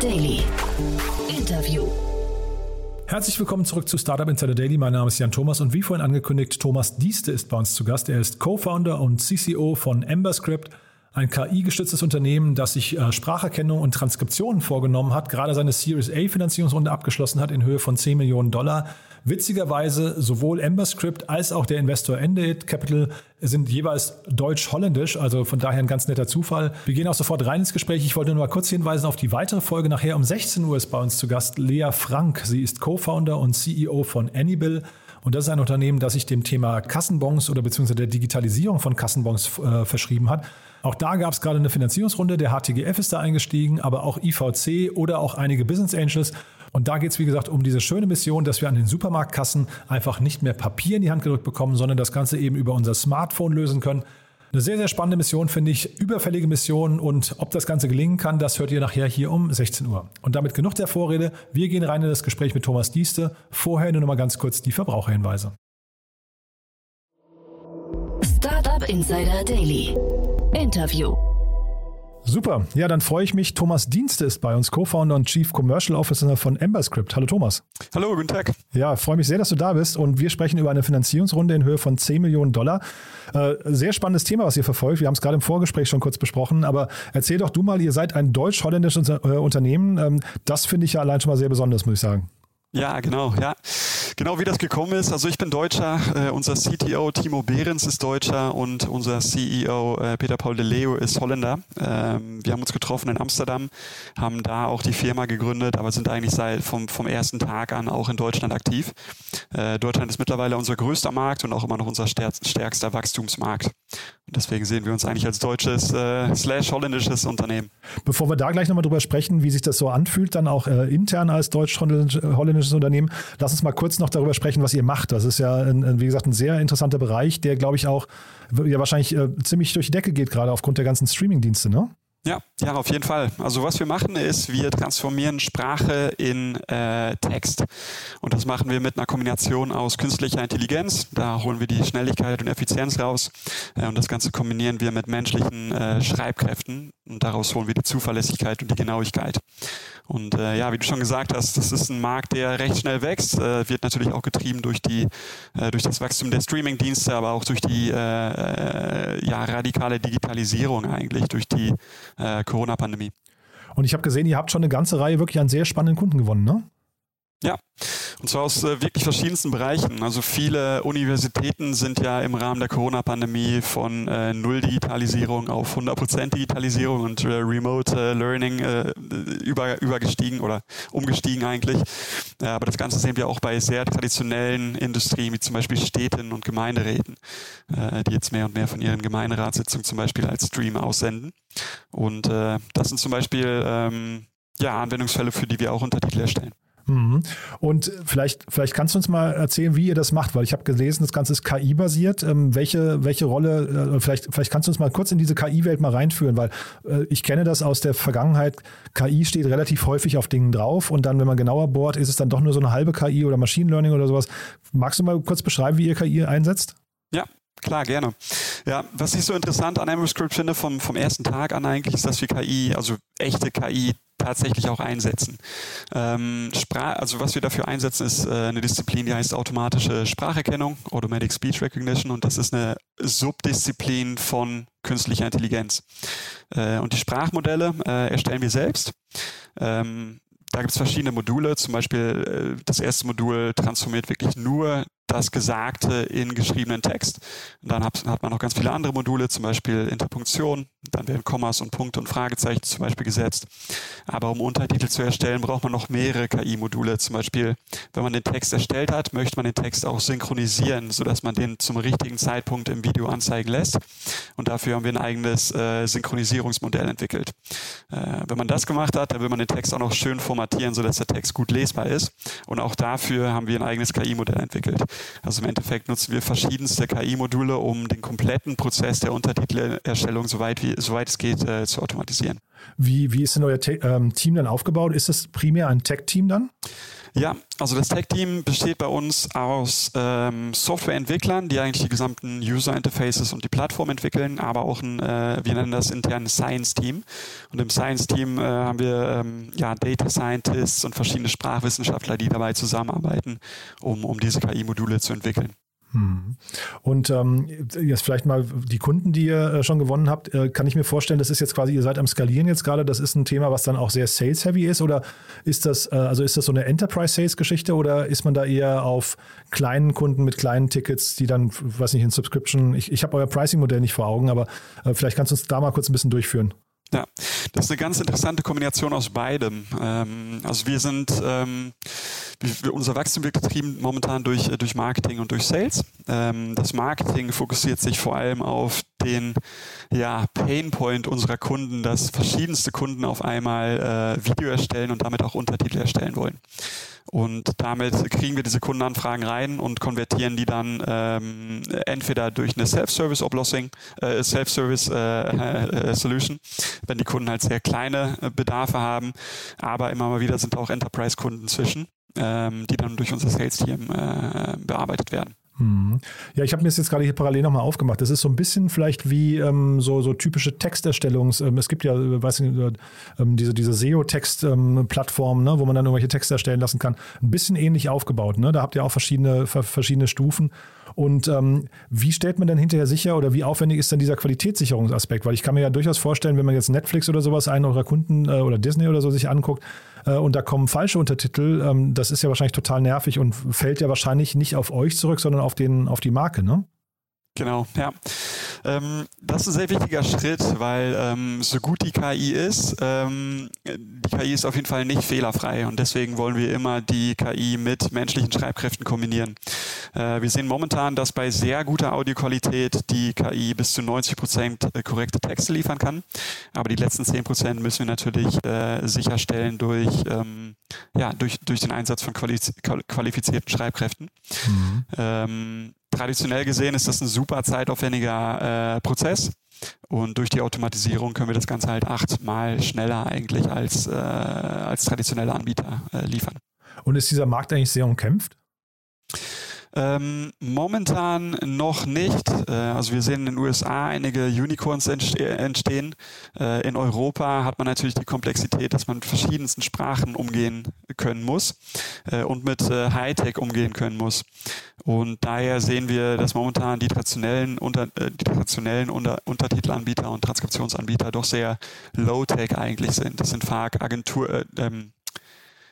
Daily. Interview. Herzlich willkommen zurück zu Startup Insider Daily. Mein Name ist Jan Thomas und wie vorhin angekündigt, Thomas Dieste ist bei uns zu Gast. Er ist Co-Founder und CCO von EmberScript, ein KI-gestütztes Unternehmen, das sich äh, Spracherkennung und Transkriptionen vorgenommen hat, gerade seine Series A Finanzierungsrunde abgeschlossen hat in Höhe von 10 Millionen Dollar. Witzigerweise sowohl EmberScript als auch der Investor Endate Capital sind jeweils deutsch-holländisch, also von daher ein ganz netter Zufall. Wir gehen auch sofort rein ins Gespräch. Ich wollte nur mal kurz hinweisen auf die weitere Folge. Nachher um 16 Uhr ist bei uns zu Gast Lea Frank. Sie ist Co-Founder und CEO von Anybill. Und das ist ein Unternehmen, das sich dem Thema Kassenbons oder beziehungsweise der Digitalisierung von Kassenbons äh, verschrieben hat. Auch da gab es gerade eine Finanzierungsrunde. Der HTGF ist da eingestiegen, aber auch IVC oder auch einige Business Angels. Und da geht es, wie gesagt, um diese schöne Mission, dass wir an den Supermarktkassen einfach nicht mehr Papier in die Hand gedrückt bekommen, sondern das Ganze eben über unser Smartphone lösen können. Eine sehr, sehr spannende Mission, finde ich. Überfällige Mission. Und ob das Ganze gelingen kann, das hört ihr nachher hier um 16 Uhr. Und damit genug der Vorrede. Wir gehen rein in das Gespräch mit Thomas Dieste. Vorher nur noch mal ganz kurz die Verbraucherhinweise. Startup Insider Daily. Interview. Super. Ja, dann freue ich mich. Thomas Dienste ist bei uns, Co-Founder und Chief Commercial Officer von EmberScript. Hallo Thomas. Hallo, guten Tag. Ja, freue mich sehr, dass du da bist und wir sprechen über eine Finanzierungsrunde in Höhe von 10 Millionen Dollar. Äh, sehr spannendes Thema, was ihr verfolgt. Wir haben es gerade im Vorgespräch schon kurz besprochen, aber erzähl doch du mal, ihr seid ein deutsch-holländisches äh, Unternehmen. Ähm, das finde ich ja allein schon mal sehr besonders, muss ich sagen. Ja, genau, ja. Genau wie das gekommen ist. Also ich bin Deutscher, äh, unser CTO Timo Behrens ist Deutscher und unser CEO äh, Peter Paul de Leo ist Holländer. Ähm, wir haben uns getroffen in Amsterdam, haben da auch die Firma gegründet, aber sind eigentlich seit vom, vom ersten Tag an auch in Deutschland aktiv. Äh, Deutschland ist mittlerweile unser größter Markt und auch immer noch unser stärkster Wachstumsmarkt. Und deswegen sehen wir uns eigentlich als deutsches äh, slash holländisches Unternehmen. Bevor wir da gleich nochmal drüber sprechen, wie sich das so anfühlt, dann auch äh, intern als deutsch-holländisches Unternehmen, lass uns mal kurz noch darüber sprechen, was ihr macht. Das ist ja, wie gesagt, ein sehr interessanter Bereich, der, glaube ich, auch ja wahrscheinlich äh, ziemlich durch die Decke geht, gerade aufgrund der ganzen Streaming-Dienste, ne? Ja, ja, auf jeden Fall. Also was wir machen ist, wir transformieren Sprache in äh, Text. Und das machen wir mit einer Kombination aus künstlicher Intelligenz. Da holen wir die Schnelligkeit und Effizienz raus. Äh, und das Ganze kombinieren wir mit menschlichen äh, Schreibkräften. Und daraus holen wir die Zuverlässigkeit und die Genauigkeit. Und äh, ja, wie du schon gesagt hast, das ist ein Markt, der recht schnell wächst, äh, wird natürlich auch getrieben durch die äh, durch das Wachstum der Streaming-Dienste, aber auch durch die äh, äh, ja, radikale Digitalisierung eigentlich, durch die äh, Corona-Pandemie. Und ich habe gesehen, ihr habt schon eine ganze Reihe wirklich an sehr spannenden Kunden gewonnen, ne? Ja, und zwar aus äh, wirklich verschiedensten Bereichen. Also viele Universitäten sind ja im Rahmen der Corona-Pandemie von äh, Null-Digitalisierung auf 100% Digitalisierung und äh, Remote äh, Learning äh, über, übergestiegen oder umgestiegen eigentlich. aber das Ganze sehen wir auch bei sehr traditionellen Industrien, wie zum Beispiel Städten und Gemeinderäten, äh, die jetzt mehr und mehr von ihren Gemeinderatssitzungen zum Beispiel als Stream aussenden. Und das sind zum Beispiel ähm, ja, Anwendungsfälle, für die wir auch Untertitel erstellen. Mhm. Und vielleicht, vielleicht kannst du uns mal erzählen, wie ihr das macht, weil ich habe gelesen, das Ganze ist KI-basiert. Ähm, welche, welche Rolle, äh, vielleicht, vielleicht kannst du uns mal kurz in diese KI-Welt mal reinführen, weil äh, ich kenne das aus der Vergangenheit. KI steht relativ häufig auf Dingen drauf und dann, wenn man genauer bohrt, ist es dann doch nur so eine halbe KI oder Machine Learning oder sowas. Magst du mal kurz beschreiben, wie ihr KI einsetzt? Ja, Klar, gerne. Ja, was ich so interessant an AmberScript finde vom, vom ersten Tag an eigentlich, ist, dass wir KI, also echte KI, tatsächlich auch einsetzen. Ähm, also was wir dafür einsetzen, ist äh, eine Disziplin, die heißt automatische Spracherkennung, Automatic Speech Recognition, und das ist eine Subdisziplin von künstlicher Intelligenz. Äh, und die Sprachmodelle äh, erstellen wir selbst. Ähm, da gibt es verschiedene Module, zum Beispiel äh, das erste Modul transformiert wirklich nur das Gesagte in geschriebenen Text. Und dann hat, hat, man noch ganz viele andere Module, zum Beispiel Interpunktion. Dann werden Kommas und Punkte und Fragezeichen zum Beispiel gesetzt. Aber um Untertitel zu erstellen, braucht man noch mehrere KI-Module. Zum Beispiel, wenn man den Text erstellt hat, möchte man den Text auch synchronisieren, sodass man den zum richtigen Zeitpunkt im Video anzeigen lässt. Und dafür haben wir ein eigenes äh, Synchronisierungsmodell entwickelt. Äh, wenn man das gemacht hat, dann will man den Text auch noch schön formatieren, sodass der Text gut lesbar ist. Und auch dafür haben wir ein eigenes KI-Modell entwickelt. Also im Endeffekt nutzen wir verschiedenste KI-Module, um den kompletten Prozess der Untertitelerstellung, soweit, wie, es geht, äh, zu automatisieren. Wie, wie ist denn euer Te ähm, Team dann aufgebaut? Ist das primär ein Tech-Team dann? Ja, also das Tech-Team besteht bei uns aus ähm, Softwareentwicklern, die eigentlich die gesamten User-Interfaces und die Plattform entwickeln, aber auch ein, äh, wir nennen das interne Science-Team. Und im Science-Team äh, haben wir ähm, ja, Data Scientists und verschiedene Sprachwissenschaftler, die dabei zusammenarbeiten, um, um diese KI-Module zu entwickeln. Hm. Und ähm, jetzt vielleicht mal die Kunden, die ihr äh, schon gewonnen habt, äh, kann ich mir vorstellen, das ist jetzt quasi, ihr seid am Skalieren jetzt gerade, das ist ein Thema, was dann auch sehr sales-heavy ist oder ist das, äh, also ist das so eine Enterprise-Sales-Geschichte oder ist man da eher auf kleinen Kunden mit kleinen Tickets, die dann, weiß nicht, in Subscription, ich, ich habe euer Pricing-Modell nicht vor Augen, aber äh, vielleicht kannst du uns da mal kurz ein bisschen durchführen. Ja, das ist eine ganz interessante Kombination aus beidem. Ähm, also wir sind, ähm, wir, unser Wachstum wird getrieben momentan durch, äh, durch Marketing und durch Sales. Ähm, das Marketing fokussiert sich vor allem auf den ja, Painpoint unserer Kunden, dass verschiedenste Kunden auf einmal äh, Video erstellen und damit auch Untertitel erstellen wollen. Und damit kriegen wir diese Kundenanfragen rein und konvertieren die dann ähm, entweder durch eine Self-Service-Oblossing, äh, Self-Service-Solution, äh, äh, wenn die Kunden halt sehr kleine äh, Bedarfe haben, aber immer mal wieder sind auch Enterprise-Kunden zwischen, ähm, die dann durch unser Sales-Team äh, bearbeitet werden. Mhm. Ja, ich habe mir das jetzt gerade hier parallel nochmal aufgemacht. Das ist so ein bisschen vielleicht wie ähm, so, so typische Texterstellungs. Ähm, es gibt ja, äh, weiß nicht, äh, ähm, diese, diese SEO-Text-Plattform, ne, wo man dann irgendwelche Texte erstellen lassen kann. Ein bisschen ähnlich aufgebaut. Ne? Da habt ihr auch verschiedene, verschiedene Stufen. Und ähm, wie stellt man denn hinterher sicher oder wie aufwendig ist denn dieser Qualitätssicherungsaspekt? Weil ich kann mir ja durchaus vorstellen, wenn man jetzt Netflix oder sowas, einen eurer Kunden äh, oder Disney oder so sich anguckt, äh, und da kommen falsche Untertitel, ähm, das ist ja wahrscheinlich total nervig und fällt ja wahrscheinlich nicht auf euch zurück, sondern auf, den, auf die Marke, ne? Genau, ja. Ähm, das ist ein sehr wichtiger Schritt, weil ähm, so gut die KI ist, ähm, die KI ist auf jeden Fall nicht fehlerfrei und deswegen wollen wir immer die KI mit menschlichen Schreibkräften kombinieren. Äh, wir sehen momentan, dass bei sehr guter Audioqualität die KI bis zu 90 Prozent äh, korrekte Texte liefern kann, aber die letzten 10 Prozent müssen wir natürlich äh, sicherstellen durch, ähm, ja, durch, durch den Einsatz von qualifizierten Schreibkräften. Mhm. Traditionell gesehen ist das ein super zeitaufwendiger äh, Prozess. Und durch die Automatisierung können wir das Ganze halt achtmal schneller eigentlich als, äh, als traditionelle Anbieter äh, liefern. Und ist dieser Markt eigentlich sehr umkämpft? Ähm, momentan noch nicht. Äh, also wir sehen in den USA einige Unicorns entste entstehen. Äh, in Europa hat man natürlich die Komplexität, dass man mit verschiedensten Sprachen umgehen können muss äh, und mit äh, Hightech umgehen können muss. Und daher sehen wir, dass momentan die traditionellen, unter, äh, die traditionellen unter Untertitelanbieter und Transkriptionsanbieter doch sehr Low-Tech eigentlich sind. Das sind FARC, Agentur, äh, ähm,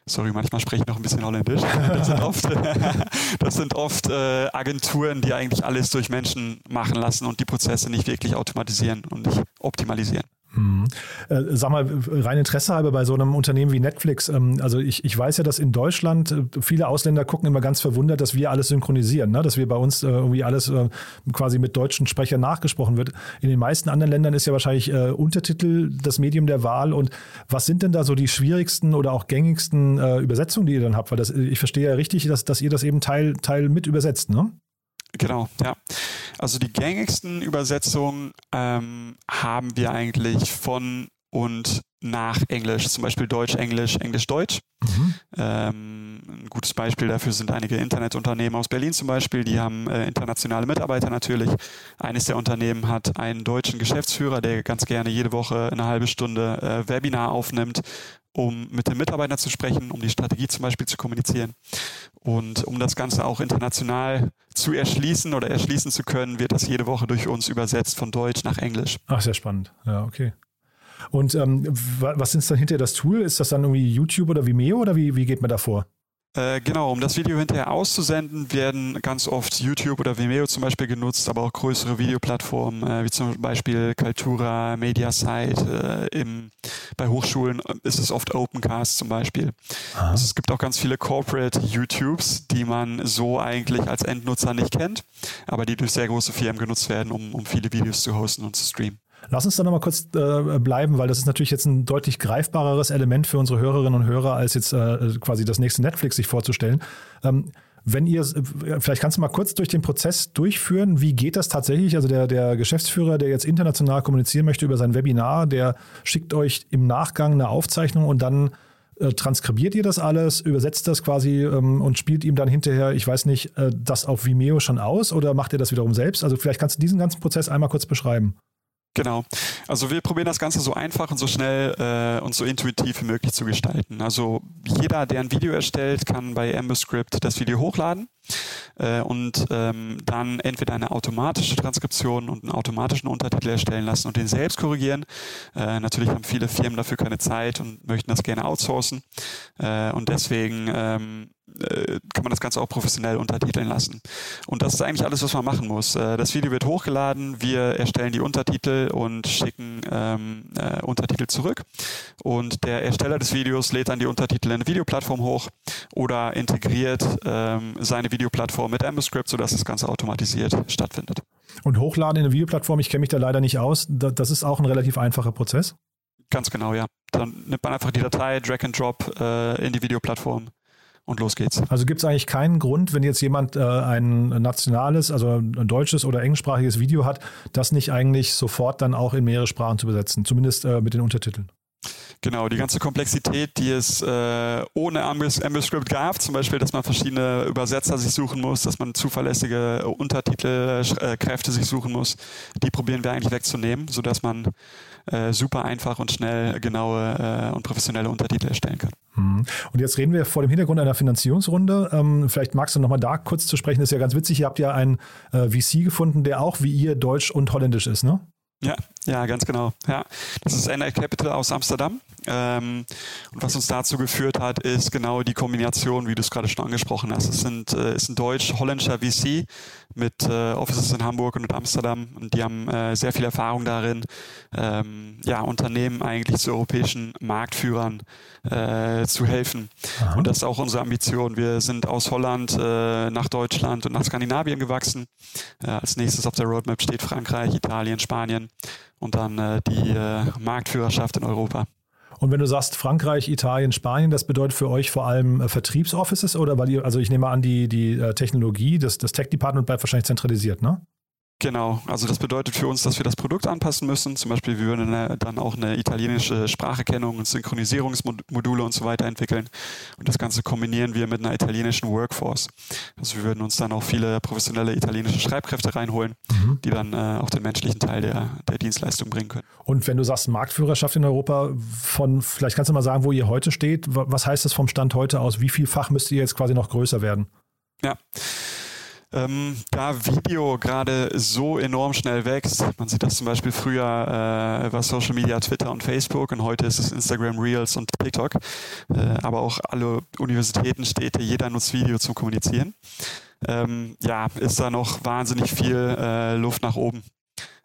sorry, manchmal spreche ich noch ein bisschen Holländisch. Das sind oft, das sind oft äh, Agenturen, die eigentlich alles durch Menschen machen lassen und die Prozesse nicht wirklich automatisieren und nicht optimalisieren. Mhm. Äh, sag mal, rein Interesse halber bei so einem Unternehmen wie Netflix. Ähm, also ich, ich weiß ja, dass in Deutschland äh, viele Ausländer gucken immer ganz verwundert, dass wir alles synchronisieren, ne? dass wir bei uns äh, irgendwie alles äh, quasi mit deutschen Sprechern nachgesprochen wird. In den meisten anderen Ländern ist ja wahrscheinlich äh, Untertitel das Medium der Wahl. Und was sind denn da so die schwierigsten oder auch gängigsten äh, Übersetzungen, die ihr dann habt? Weil das, ich verstehe ja richtig, dass, dass ihr das eben Teil, Teil mit übersetzt, ne? Genau, ja. Also die gängigsten Übersetzungen ähm, haben wir eigentlich von und nach Englisch, zum Beispiel Deutsch, Englisch, Englisch, Deutsch. Mhm. Ähm, ein gutes Beispiel dafür sind einige Internetunternehmen aus Berlin zum Beispiel, die haben äh, internationale Mitarbeiter natürlich. Eines der Unternehmen hat einen deutschen Geschäftsführer, der ganz gerne jede Woche eine halbe Stunde äh, Webinar aufnimmt, um mit den Mitarbeitern zu sprechen, um die Strategie zum Beispiel zu kommunizieren. Und um das Ganze auch international zu erschließen oder erschließen zu können, wird das jede Woche durch uns übersetzt von Deutsch nach Englisch. Ach, sehr spannend. Ja, okay. Und ähm, was ist dann hinter das Tool? Ist das dann irgendwie YouTube oder Vimeo oder wie, wie geht man da vor? Äh, genau, um das Video hinterher auszusenden, werden ganz oft YouTube oder Vimeo zum Beispiel genutzt, aber auch größere Videoplattformen, äh, wie zum Beispiel Kaltura, Mediasite. Äh, im, bei Hochschulen ist es oft Opencast zum Beispiel. Also es gibt auch ganz viele Corporate YouTubes, die man so eigentlich als Endnutzer nicht kennt, aber die durch sehr große Firmen genutzt werden, um, um viele Videos zu hosten und zu streamen. Lass uns da nochmal kurz äh, bleiben, weil das ist natürlich jetzt ein deutlich greifbareres Element für unsere Hörerinnen und Hörer, als jetzt äh, quasi das nächste Netflix sich vorzustellen. Ähm, wenn ihr, vielleicht kannst du mal kurz durch den Prozess durchführen, wie geht das tatsächlich? Also der, der Geschäftsführer, der jetzt international kommunizieren möchte über sein Webinar, der schickt euch im Nachgang eine Aufzeichnung und dann äh, transkribiert ihr das alles, übersetzt das quasi ähm, und spielt ihm dann hinterher, ich weiß nicht, äh, das auf Vimeo schon aus oder macht ihr das wiederum selbst? Also vielleicht kannst du diesen ganzen Prozess einmal kurz beschreiben. Genau. Also wir probieren das Ganze so einfach und so schnell äh, und so intuitiv wie möglich zu gestalten. Also jeder, der ein Video erstellt, kann bei AmberScript das Video hochladen äh, und ähm, dann entweder eine automatische Transkription und einen automatischen Untertitel erstellen lassen und den selbst korrigieren. Äh, natürlich haben viele Firmen dafür keine Zeit und möchten das gerne outsourcen. Äh, und deswegen ähm, äh, kann man das Ganze auch professionell untertiteln lassen. Und das ist eigentlich alles, was man machen muss. Äh, das Video wird hochgeladen, wir erstellen die Untertitel und schicken ähm, äh, Untertitel zurück. Und der Ersteller des Videos lädt dann die Untertitel in eine Videoplattform hoch oder integriert ähm, seine Videoplattform mit AmberScript, sodass das Ganze automatisiert stattfindet. Und hochladen in eine Videoplattform, ich kenne mich da leider nicht aus, das ist auch ein relativ einfacher Prozess? Ganz genau, ja. Dann nimmt man einfach die Datei, Drag and Drop äh, in die Videoplattform und los geht's. Also gibt es eigentlich keinen Grund, wenn jetzt jemand äh, ein nationales, also ein deutsches oder englischsprachiges Video hat, das nicht eigentlich sofort dann auch in mehrere Sprachen zu besetzen, zumindest äh, mit den Untertiteln. Genau, die ganze Komplexität, die es äh, ohne AmberScript gab, zum Beispiel, dass man verschiedene Übersetzer sich suchen muss, dass man zuverlässige Untertitelkräfte sich suchen muss, die probieren wir eigentlich wegzunehmen, sodass man äh, super einfach und schnell genaue äh, und professionelle Untertitel erstellen kann. Mhm. Und jetzt reden wir vor dem Hintergrund einer Finanzierungsrunde. Ähm, vielleicht magst du nochmal da kurz zu sprechen. Das ist ja ganz witzig. Ihr habt ja einen äh, VC gefunden, der auch wie ihr deutsch und holländisch ist, ne? Ja, ja, ganz genau. Ja, das ist NL Capital aus Amsterdam. Ähm, und was uns dazu geführt hat, ist genau die Kombination, wie du es gerade schon angesprochen hast. Es sind, äh, ist ein deutsch-holländischer VC mit äh, Offices in Hamburg und in Amsterdam und die haben äh, sehr viel Erfahrung darin, ähm, ja, Unternehmen eigentlich zu europäischen Marktführern äh, zu helfen. Aha. Und das ist auch unsere Ambition. Wir sind aus Holland äh, nach Deutschland und nach Skandinavien gewachsen. Äh, als nächstes auf der Roadmap steht Frankreich, Italien, Spanien und dann äh, die äh, Marktführerschaft in Europa. Und wenn du sagst Frankreich, Italien, Spanien, das bedeutet für euch vor allem äh, Vertriebsoffices oder weil ihr, also ich nehme an, die, die äh, Technologie, das, das Tech-Department bleibt wahrscheinlich zentralisiert, ne? Genau, also das bedeutet für uns, dass wir das Produkt anpassen müssen. Zum Beispiel, wir würden dann auch eine italienische Spracherkennung und Synchronisierungsmodule und so weiter entwickeln. Und das Ganze kombinieren wir mit einer italienischen Workforce. Also wir würden uns dann auch viele professionelle italienische Schreibkräfte reinholen, mhm. die dann äh, auch den menschlichen Teil der, der Dienstleistung bringen können. Und wenn du sagst Marktführerschaft in Europa, von vielleicht kannst du mal sagen, wo ihr heute steht. Was heißt das vom Stand heute aus? Wie viel Fach müsst ihr jetzt quasi noch größer werden? Ja. Ähm, da Video gerade so enorm schnell wächst, man sieht das zum Beispiel früher äh, war Social Media Twitter und Facebook und heute ist es Instagram Reels und TikTok, äh, aber auch alle Universitäten, Städte, jeder nutzt Video zum Kommunizieren. Ähm, ja, ist da noch wahnsinnig viel äh, Luft nach oben.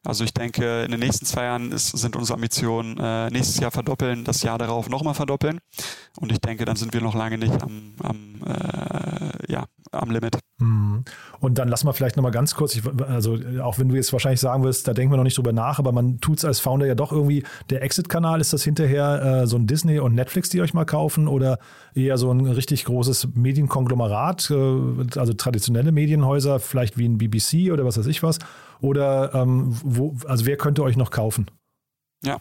Also ich denke, in den nächsten zwei Jahren ist, sind unsere Ambitionen äh, nächstes Jahr verdoppeln, das Jahr darauf nochmal verdoppeln. Und ich denke, dann sind wir noch lange nicht am, am, äh, ja, am Limit. Mhm. Und dann lass mal vielleicht nochmal ganz kurz, ich, also auch wenn du jetzt wahrscheinlich sagen wirst, da denken wir noch nicht drüber nach, aber man tut es als Founder ja doch irgendwie, der Exit-Kanal, ist das hinterher äh, so ein Disney und Netflix, die euch mal kaufen oder eher so ein richtig großes Medienkonglomerat, äh, also traditionelle Medienhäuser, vielleicht wie ein BBC oder was weiß ich was? Oder ähm, wo, also wer könnte euch noch kaufen? Ja.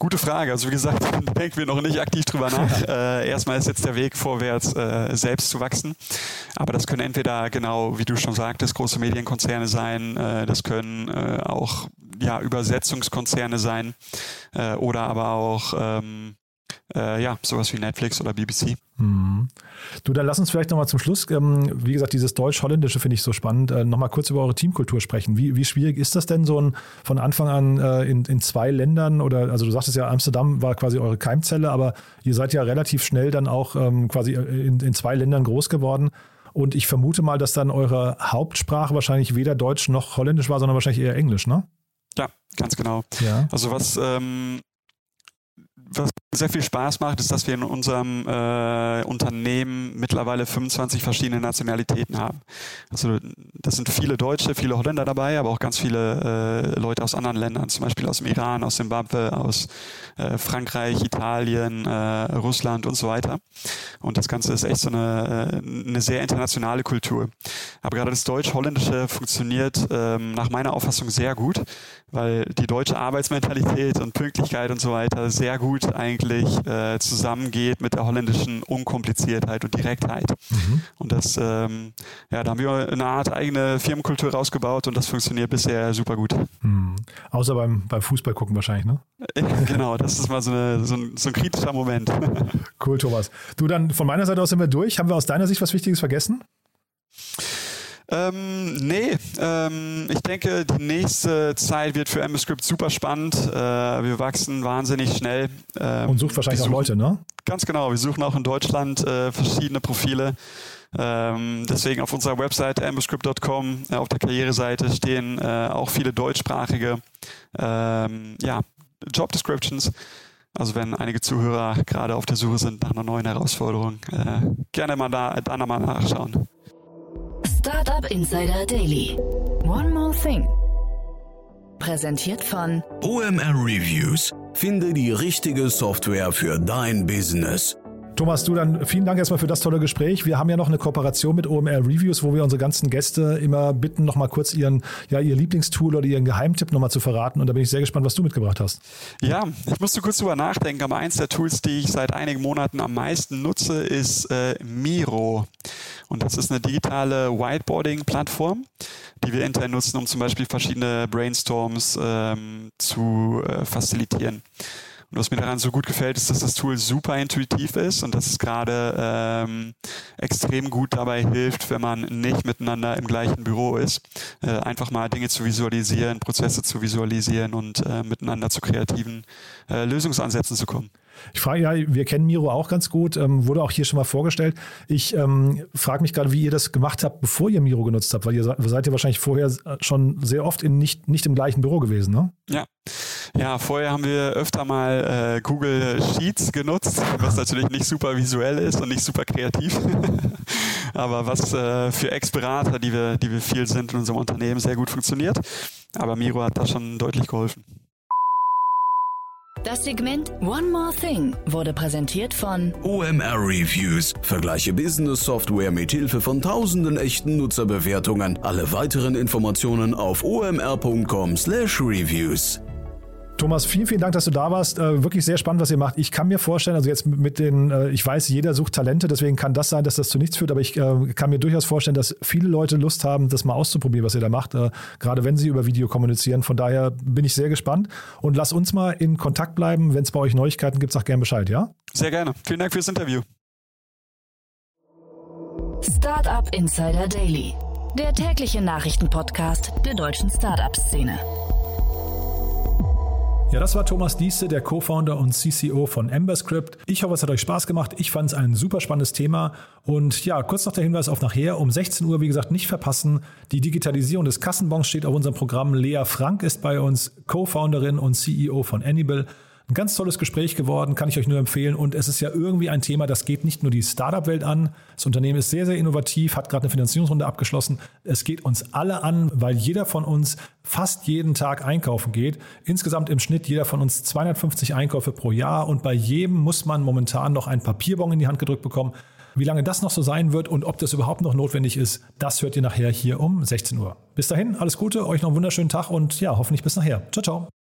Gute Frage. Also wie gesagt, denken wir noch nicht aktiv drüber nach. Äh, erstmal ist jetzt der Weg vorwärts, äh, selbst zu wachsen. Aber das können entweder genau, wie du schon sagtest, große Medienkonzerne sein. Äh, das können äh, auch ja Übersetzungskonzerne sein äh, oder aber auch ähm, äh, ja, sowas wie Netflix oder BBC. Mhm. Du, dann lass uns vielleicht nochmal zum Schluss, ähm, wie gesagt, dieses Deutsch-Holländische finde ich so spannend, äh, nochmal kurz über eure Teamkultur sprechen. Wie, wie schwierig ist das denn so ein, von Anfang an äh, in, in zwei Ländern oder, also du sagtest ja, Amsterdam war quasi eure Keimzelle, aber ihr seid ja relativ schnell dann auch ähm, quasi äh, in, in zwei Ländern groß geworden. Und ich vermute mal, dass dann eure Hauptsprache wahrscheinlich weder Deutsch noch Holländisch war, sondern wahrscheinlich eher Englisch, ne? Ja, ganz genau. Ja. Also was ähm, was sehr viel Spaß macht, ist, dass wir in unserem äh, Unternehmen mittlerweile 25 verschiedene Nationalitäten haben. Also das sind viele Deutsche, viele Holländer dabei, aber auch ganz viele äh, Leute aus anderen Ländern, zum Beispiel aus dem Iran, aus Zimbabwe, aus äh, Frankreich, Italien, äh, Russland und so weiter. Und das Ganze ist echt so eine, äh, eine sehr internationale Kultur. Aber gerade das Deutsch-Holländische funktioniert ähm, nach meiner Auffassung sehr gut, weil die deutsche Arbeitsmentalität und Pünktlichkeit und so weiter sehr gut gut eigentlich äh, zusammengeht mit der holländischen Unkompliziertheit und Direktheit. Mhm. Und das, ähm, ja, da haben wir eine Art eigene Firmenkultur rausgebaut und das funktioniert bisher super gut. Mhm. Außer beim, beim Fußball gucken wahrscheinlich, ne? genau, das ist mal so, eine, so, ein, so ein kritischer Moment. cool, Thomas. Du, dann von meiner Seite aus sind wir durch. Haben wir aus deiner Sicht was Wichtiges vergessen? Ähm, nee, ähm, ich denke, die nächste Zeit wird für MScript super spannend. Äh, wir wachsen wahnsinnig schnell. Ähm, Und sucht wahrscheinlich suchen, auch Leute, ne? Ganz genau. Wir suchen auch in Deutschland äh, verschiedene Profile. Ähm, deswegen auf unserer Website ambuscript.com äh, auf der Karriereseite stehen äh, auch viele deutschsprachige ähm, ja, Job Descriptions. Also wenn einige Zuhörer gerade auf der Suche sind nach einer neuen Herausforderung, äh, gerne mal da, da nochmal nachschauen. Startup Insider Daily. One more thing. Präsentiert von OMR Reviews. Finde die richtige Software für dein Business. Thomas, du dann vielen Dank erstmal für das tolle Gespräch. Wir haben ja noch eine Kooperation mit OMR Reviews, wo wir unsere ganzen Gäste immer bitten, nochmal kurz ihren, ja, ihr Lieblingstool oder ihren Geheimtipp nochmal zu verraten. Und da bin ich sehr gespannt, was du mitgebracht hast. Ja, ich musste kurz drüber nachdenken, aber eins der Tools, die ich seit einigen Monaten am meisten nutze, ist äh, Miro. Und das ist eine digitale Whiteboarding-Plattform, die wir intern nutzen, um zum Beispiel verschiedene Brainstorms ähm, zu äh, facilitieren. Und was mir daran so gut gefällt, ist, dass das Tool super intuitiv ist und dass es gerade ähm, extrem gut dabei hilft, wenn man nicht miteinander im gleichen Büro ist, äh, einfach mal Dinge zu visualisieren, Prozesse zu visualisieren und äh, miteinander zu kreativen äh, Lösungsansätzen zu kommen. Ich frage ja, wir kennen Miro auch ganz gut, ähm, wurde auch hier schon mal vorgestellt. Ich ähm, frage mich gerade, wie ihr das gemacht habt, bevor ihr Miro genutzt habt, weil ihr seid ja wahrscheinlich vorher schon sehr oft in nicht, nicht im gleichen Büro gewesen, ne? Ja. Ja, vorher haben wir öfter mal äh, Google Sheets genutzt, was natürlich nicht super visuell ist und nicht super kreativ. Aber was äh, für Ex-Berater, die wir, die wir viel sind in unserem Unternehmen, sehr gut funktioniert. Aber Miro hat da schon deutlich geholfen. Das Segment One More Thing wurde präsentiert von OMR Reviews. Vergleiche Business Software mit Hilfe von tausenden echten Nutzerbewertungen. Alle weiteren Informationen auf omr.com/reviews. Thomas, vielen, vielen Dank, dass du da warst. Äh, wirklich sehr spannend, was ihr macht. Ich kann mir vorstellen, also jetzt mit den, äh, ich weiß, jeder sucht Talente, deswegen kann das sein, dass das zu nichts führt, aber ich äh, kann mir durchaus vorstellen, dass viele Leute Lust haben, das mal auszuprobieren, was ihr da macht, gerade wenn sie über Video kommunizieren. Von daher bin ich sehr gespannt und lass uns mal in Kontakt bleiben. Wenn es bei euch Neuigkeiten gibt, sag gerne Bescheid, ja? Sehr gerne. Vielen Dank fürs Interview. Startup Insider Daily, der tägliche Nachrichtenpodcast der deutschen Startup-Szene. Ja, das war Thomas Dieste, der Co-Founder und CCO von Emberscript. Ich hoffe, es hat euch Spaß gemacht. Ich fand es ein super spannendes Thema. Und ja, kurz noch der Hinweis auf nachher. Um 16 Uhr, wie gesagt, nicht verpassen. Die Digitalisierung des Kassenbons steht auf unserem Programm. Lea Frank ist bei uns, Co-Founderin und CEO von Annibal. Ein ganz tolles Gespräch geworden, kann ich euch nur empfehlen. Und es ist ja irgendwie ein Thema, das geht nicht nur die Startup-Welt an. Das Unternehmen ist sehr, sehr innovativ, hat gerade eine Finanzierungsrunde abgeschlossen. Es geht uns alle an, weil jeder von uns fast jeden Tag einkaufen geht. Insgesamt im Schnitt jeder von uns 250 Einkäufe pro Jahr. Und bei jedem muss man momentan noch einen Papierbon in die Hand gedrückt bekommen. Wie lange das noch so sein wird und ob das überhaupt noch notwendig ist, das hört ihr nachher hier um 16 Uhr. Bis dahin, alles Gute, euch noch einen wunderschönen Tag und ja, hoffentlich bis nachher. Ciao, ciao.